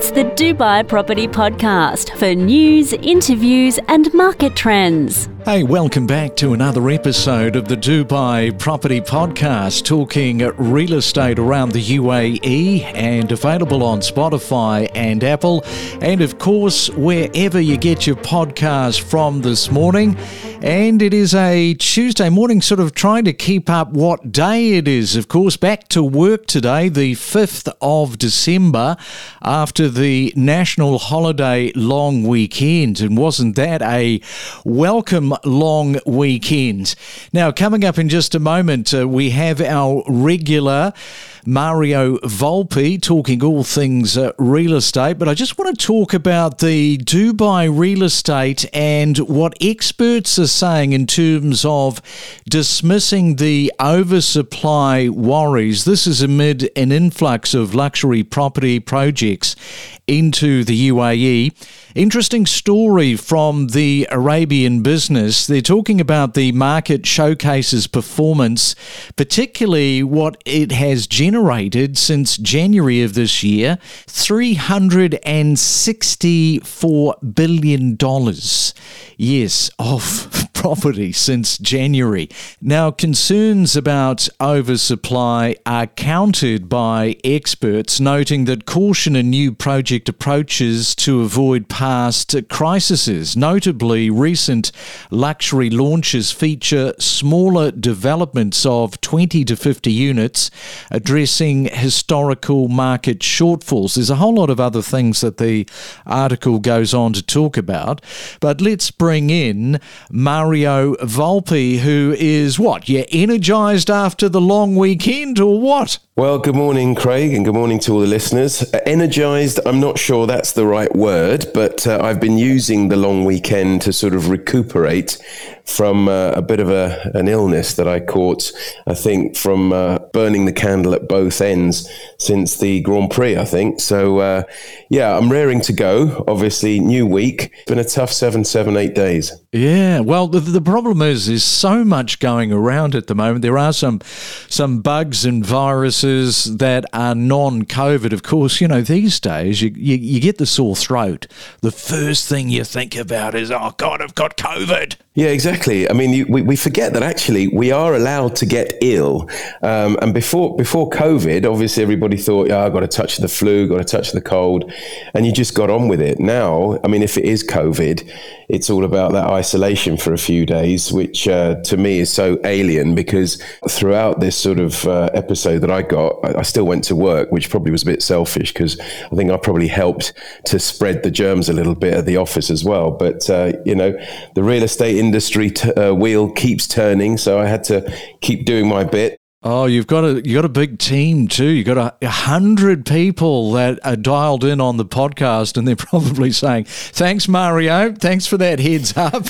It's the Dubai Property Podcast for news, interviews, and market trends. Hey, welcome back to another episode of the Dubai Property Podcast, talking real estate around the UAE and available on Spotify and Apple, and of course, wherever you get your podcast from this morning. And it is a Tuesday morning, sort of trying to keep up what day it is. Of course, back to work today, the 5th of December, after the national holiday long weekend. And wasn't that a welcome long weekend? Now, coming up in just a moment, uh, we have our regular Mario Volpi talking all things uh, real estate. But I just want to talk about the Dubai real estate and what experts are saying in terms of dismissing the oversupply worries. This is amid an influx of luxury property projects into the UAE. Interesting story from the Arabian business. They're talking about the market showcases performance, particularly what it has generated since January of this year $364 billion. Yes, of property since January. Now, concerns about oversupply are countered by experts, noting that caution in new project approaches to avoid past crises. Notably, recent luxury launches feature smaller developments of 20 to 50 units, historical market shortfalls. There's a whole lot of other things that the article goes on to talk about, but let's bring in Mario Volpi, who is what? You're energized after the long weekend, or what? Well, good morning, Craig, and good morning to all the listeners. Uh, energized, I'm not sure that's the right word, but uh, I've been using the long weekend to sort of recuperate from uh, a bit of a, an illness that I caught, I think, from uh, burning the candle at both ends since the Grand Prix, I think. So, uh, yeah, I'm raring to go. Obviously, new week. Been a tough seven, seven, eight days. Yeah, well, the, the problem is there's so much going around at the moment. There are some some bugs and viruses that are non-COVID. Of course, you know these days you, you, you get the sore throat. The first thing you think about is, oh God, I've got COVID. Yeah, exactly. I mean, you, we, we forget that actually we are allowed to get ill. Um, and before before COVID, obviously everybody thought, yeah, I've got to touch of the flu, got to touch of the cold, and you just got on with it. Now, I mean, if it is COVID, it's all about that isolation for a few days, which uh, to me is so alien because throughout this sort of uh, episode that I got, I, I still went to work, which probably was a bit selfish because I think I probably helped to spread the germs a little bit at the office as well. But, uh, you know, the real estate industry t- uh, wheel keeps turning, so I had to keep doing my bit. Oh, you've got a you got a big team too. You've got a, a hundred people that are dialed in on the podcast, and they're probably saying, "Thanks, Mario. Thanks for that heads up."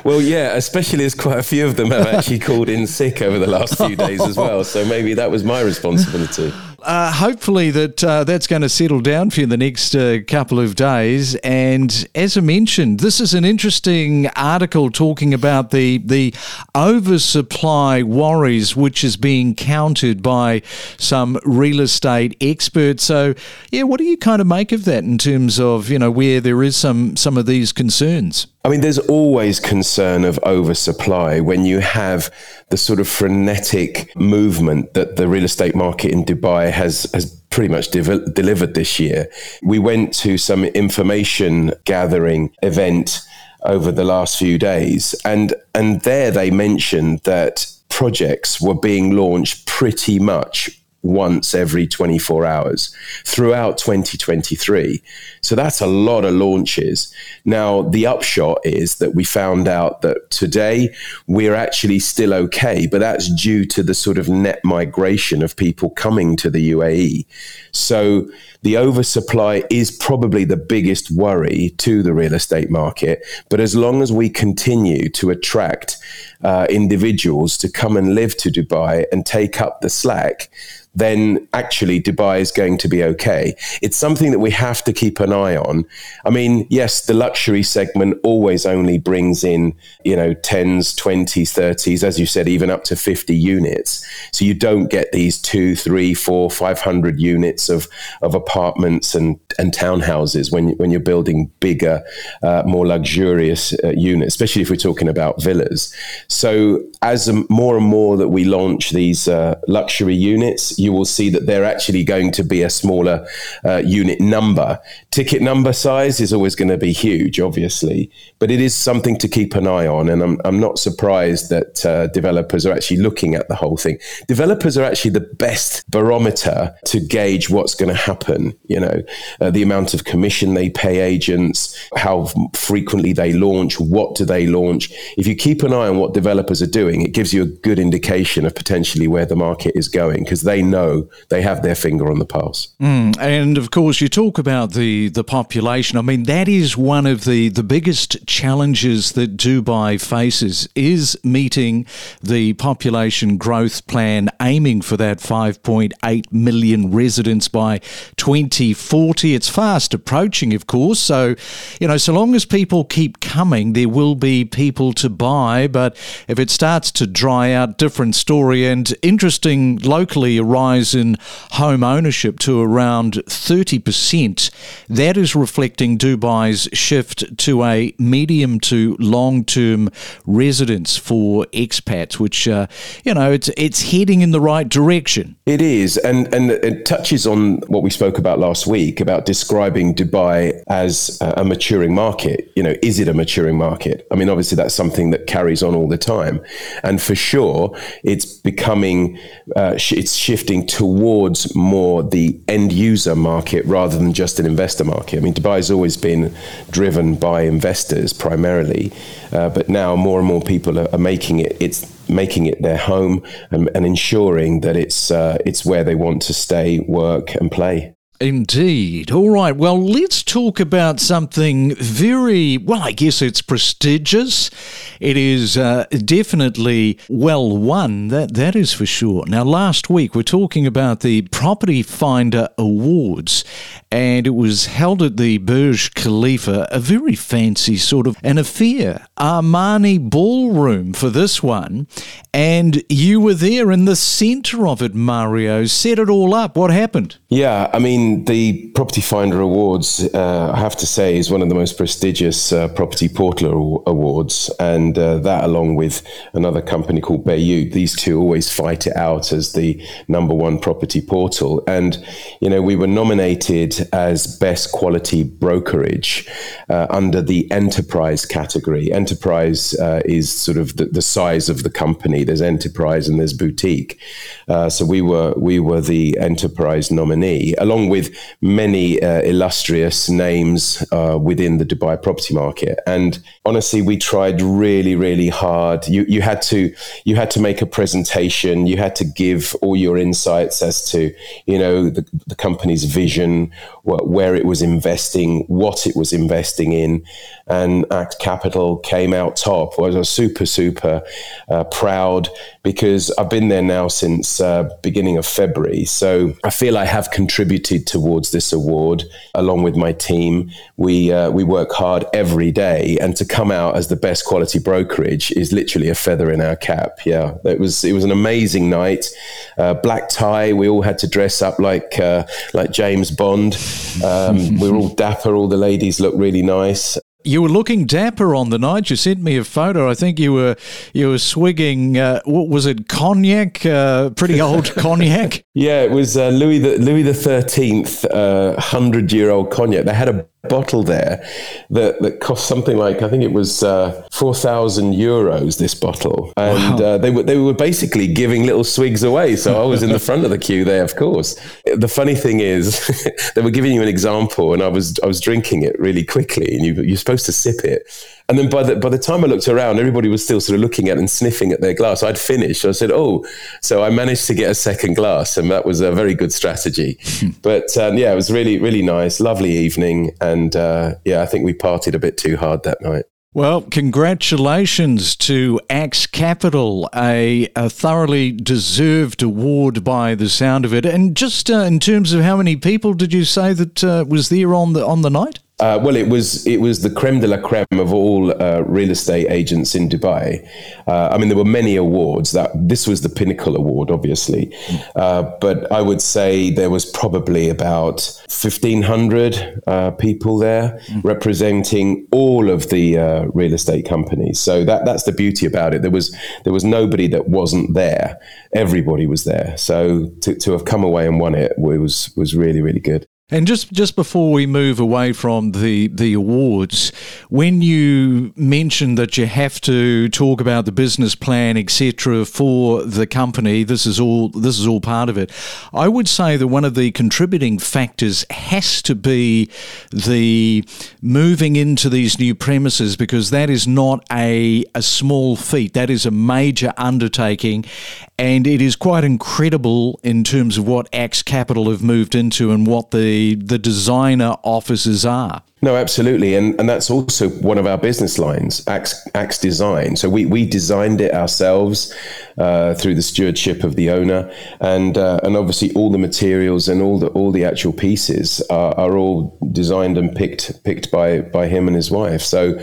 well, yeah, especially as quite a few of them have actually called in sick over the last few days as well. So maybe that was my responsibility uh, hopefully that uh, that's going to settle down for you in the next uh, couple of days. And as I mentioned, this is an interesting article talking about the the oversupply worries, which is being countered by some real estate experts. So, yeah, what do you kind of make of that in terms of you know where there is some some of these concerns? I mean, there's always concern of oversupply when you have the sort of frenetic movement that the real estate market in Dubai has has pretty much de- delivered this year. We went to some information gathering event over the last few days, and and there they mentioned that projects were being launched pretty much once every 24 hours throughout 2023. So that's a lot of launches. Now, the upshot is that we found out that today we're actually still okay, but that's due to the sort of net migration of people coming to the UAE. So the oversupply is probably the biggest worry to the real estate market. But as long as we continue to attract uh, individuals to come and live to Dubai and take up the slack, then actually Dubai is going to be okay. It's something that we have to keep an eye on. I mean, yes, the luxury segment always only brings in, you know, 10s, 20s, 30s, as you said, even up to 50 units. So you don't get these two, three, four, 500 units of, of apartments and, and townhouses when, when you're building bigger, uh, more luxurious uh, units, especially if we're talking about villas. So as more and more that we launch these uh, luxury units, you will see that they're actually going to be a smaller uh, unit number. Ticket number size is always going to be huge, obviously, but it is something to keep an eye on. And I'm, I'm not surprised that uh, developers are actually looking at the whole thing. Developers are actually the best barometer to gauge what's going to happen. You know, uh, the amount of commission they pay agents, how frequently they launch, what do they launch. If you keep an eye on what developers are doing, it gives you a good indication of potentially where the market is going because they know they have their finger on the pulse. Mm, and of course, you talk about the, the population. I mean, that is one of the, the biggest challenges that Dubai faces is meeting the population growth plan, aiming for that 5.8 million residents by 2040. It's fast approaching, of course. So, you know, so long as people keep coming, there will be people to buy. But if it starts to dry out, different story. And interesting locally, a rise in home ownership to around 30%. That is reflecting Dubai's shift to a medium to long term residence for expats, which, uh, you know, it's, it's heading in the right direction. It is. And, and it touches on what we spoke about last week about describing Dubai as a maturing market. You know, is it a maturing market? I mean, obviously, that's something that carries on all the time. And for sure, it's becoming, uh, it's shifting towards more the end user market rather than just an investor market. I mean, Dubai has always been driven by investors primarily, uh, but now more and more people are, are, making it. It's making it their home and, and ensuring that it's uh, it's where they want to stay, work, and play. Indeed. All right. Well, let's talk about something very, well, I guess it's prestigious. It is uh, definitely well won. That that is for sure. Now, last week we're talking about the Property Finder Awards, and it was held at the Burj Khalifa, a very fancy sort of an affair, Armani ballroom for this one, and you were there in the centre of it. Mario set it all up. What happened? Yeah, I mean the Property Finder Awards, uh, I have to say, is one of the most prestigious uh, property portal awards, and uh, that, along with another company called Bayut, these two always fight it out as the number one property portal. And you know, we were nominated as best quality brokerage uh, under the enterprise category. Enterprise uh, is sort of the, the, size of the company. There's enterprise and there's boutique. Uh, so we were we were the enterprise nominee, along with many uh, illustrious names uh, within the Dubai property market. And honestly, we tried really, really hard. You you had to you had to make a presentation. You had to give all your insights as to you know the, the company's vision, what, where it was investing, what it was investing in, and Axe Capital came out top. I was super super uh, proud because I've been there now since uh, beginning of February. So I feel I have contributed towards this award along with my team. We uh, we work hard every day, and to come out as the best quality brokerage is literally a feather in our cap. Yeah, it was it was an amazing night. Uh, black tie. We all had to dress up like uh, like James Bond. Um, we were all dapper. All the ladies looked really nice. You were looking dapper on the night. You sent me a photo. I think you were you were swigging. Uh, what was it? Cognac, uh, pretty old cognac. Yeah, it was uh, Louis the Louis the Thirteenth, uh, hundred year old cognac. They had a bottle there that, that cost something like I think it was uh, four thousand euros. This bottle, and wow. uh, they were they were basically giving little swigs away. So I was in the front of the queue there, of course. The funny thing is, they were giving you an example, and I was I was drinking it really quickly, and you you're supposed to sip it. And then by the by the time I looked around, everybody was still sort of looking at and sniffing at their glass. I'd finished. I said, "Oh," so I managed to get a second glass, and that was a very good strategy. but um, yeah, it was really really nice, lovely evening, and uh, yeah, I think we partied a bit too hard that night. Well, congratulations to Axe Capital, a, a, thoroughly deserved award by the sound of it. And just uh, in terms of how many people did you say that uh, was there on the on the night? Uh, well, it was it was the creme de la creme of all uh, real estate agents in Dubai. Uh, I mean, there were many awards. That this was the pinnacle award, obviously, uh, but I would say there was probably about fifteen hundred uh, people there mm. representing all of the uh, real estate companies. So that that's the beauty about it. There was there was nobody that wasn't there. Everybody was there. So to, to have come away and won it was was really really good. And just just before we move away from the the awards, when you mentioned that you have to talk about the business plan, etc., for the company, this is all this is all part of it. I would say that one of the contributing factors has to be the moving into these new premises because that is not a a small feat. That is a major undertaking, and it is quite incredible in terms of what Axe Capital have moved into and what the the designer offices are. No, absolutely, and and that's also one of our business lines, Axe, Axe Design. So we we designed it ourselves uh, through the stewardship of the owner, and uh, and obviously all the materials and all the all the actual pieces are, are all designed and picked picked by by him and his wife. So,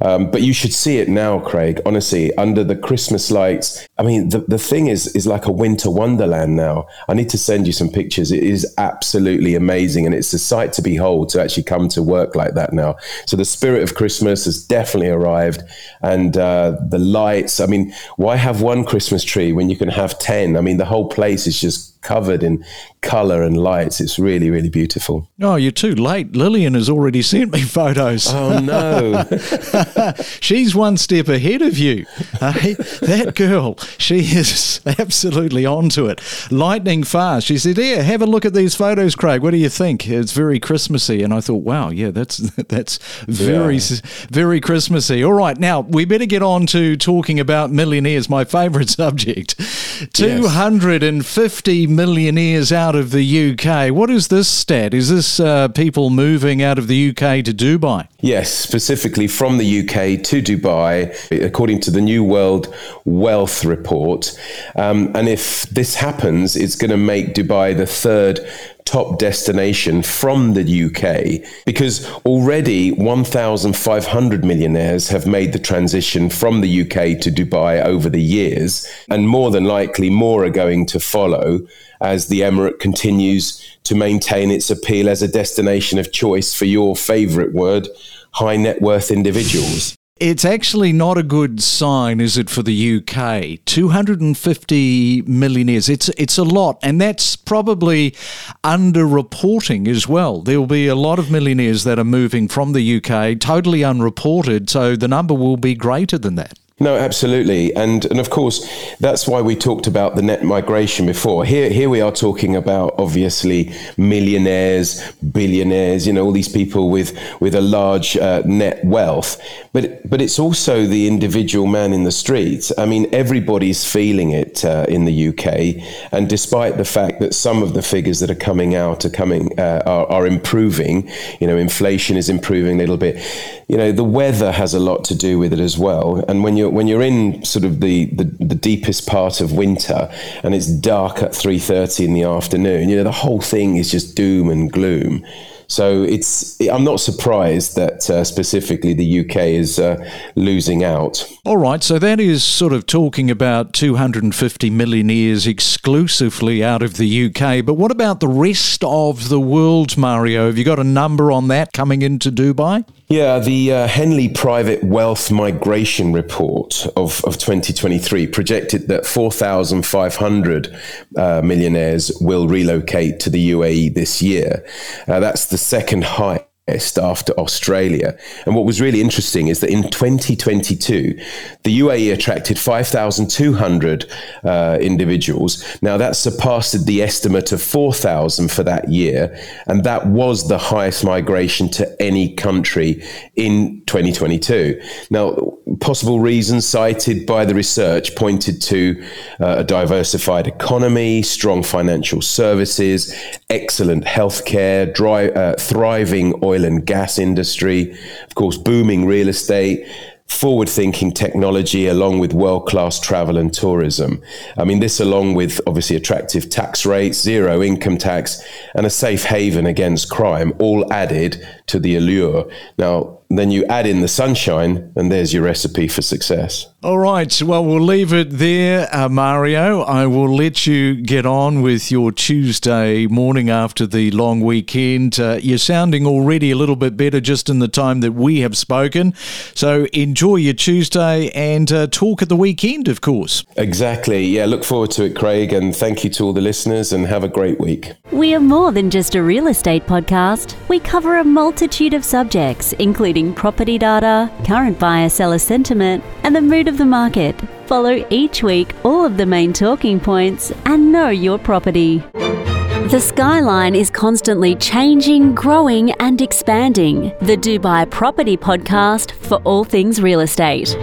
um, but you should see it now, Craig. Honestly, under the Christmas lights, I mean, the the thing is is like a winter wonderland now. I need to send you some pictures. It is absolutely amazing, and it's a sight to behold to actually come to work like like that now. So the spirit of Christmas has definitely arrived, and uh, the lights. I mean, why have one Christmas tree when you can have ten? I mean, the whole place is just covered in color and lights. It's really, really beautiful. Oh, you're too late. Lillian has already sent me photos. Oh, no. She's one step ahead of you. Hey, eh? that girl, she is absolutely onto it. Lightning fast. She said, Yeah, have a look at these photos, Craig. What do you think? It's very Christmassy. And I thought, wow, yeah, that's that's very, yeah. very Christmassy. All right, now we better get on to talking about millionaires, my favorite subject. Yes. 250 millionaires out of the UK. What is this stat? Is this uh, people moving out of the UK to Dubai? Yes, specifically from the UK to Dubai, according to the New World Wealth Report. Um, and if this happens, it's going to make Dubai the third top destination from the UK because already 1,500 millionaires have made the transition from the UK to Dubai over the years, and more than likely more are going to follow as the Emirate continues to maintain its appeal as a destination of choice for your favorite word, high net worth individuals. It's actually not a good sign, is it, for the UK? 250 millionaires. It's it's a lot, and that's probably underreporting as well. There will be a lot of millionaires that are moving from the UK, totally unreported, so the number will be greater than that. No, absolutely, and and of course that's why we talked about the net migration before. Here, here we are talking about obviously millionaires, billionaires, you know, all these people with with a large uh, net wealth. But but it's also the individual man in the street. I mean, everybody's feeling it uh, in the UK, and despite the fact that some of the figures that are coming out are coming uh, are, are improving, you know, inflation is improving a little bit. You know, the weather has a lot to do with it as well, and when you you're when you're in sort of the, the, the deepest part of winter and it's dark at three thirty in the afternoon, you know the whole thing is just doom and gloom. So it's I'm not surprised that uh, specifically the UK is uh, losing out. All right, so that is sort of talking about 250 millionaires exclusively out of the UK. But what about the rest of the world, Mario? Have you got a number on that coming into Dubai? Yeah, the uh, Henley Private Wealth Migration Report of, of 2023 projected that 4,500 uh, millionaires will relocate to the UAE this year. Uh, that's the second highest after Australia. And what was really interesting is that in 2022, the UAE attracted 5,200 uh, individuals. Now that surpassed the estimate of 4,000 for that year. And that was the highest migration to any country in 2022. Now, possible reasons cited by the research pointed to uh, a diversified economy, strong financial services, excellent healthcare, dry, uh, thriving oil and gas industry, of course, booming real estate, forward thinking technology along with world class travel and tourism. I mean, this along with obviously attractive tax rates, zero income tax, and a safe haven against crime, all added to the allure. Now, then you add in the sunshine, and there's your recipe for success. All right. Well, we'll leave it there, uh, Mario. I will let you get on with your Tuesday morning after the long weekend. Uh, you're sounding already a little bit better just in the time that we have spoken. So enjoy your Tuesday and uh, talk at the weekend, of course. Exactly. Yeah, look forward to it, Craig. And thank you to all the listeners and have a great week. We are more than just a real estate podcast. We cover a multitude of subjects, including property data, current buyer seller sentiment, and the mood of the market. Follow each week all of the main talking points and know your property. The skyline is constantly changing, growing, and expanding. The Dubai Property Podcast for all things real estate.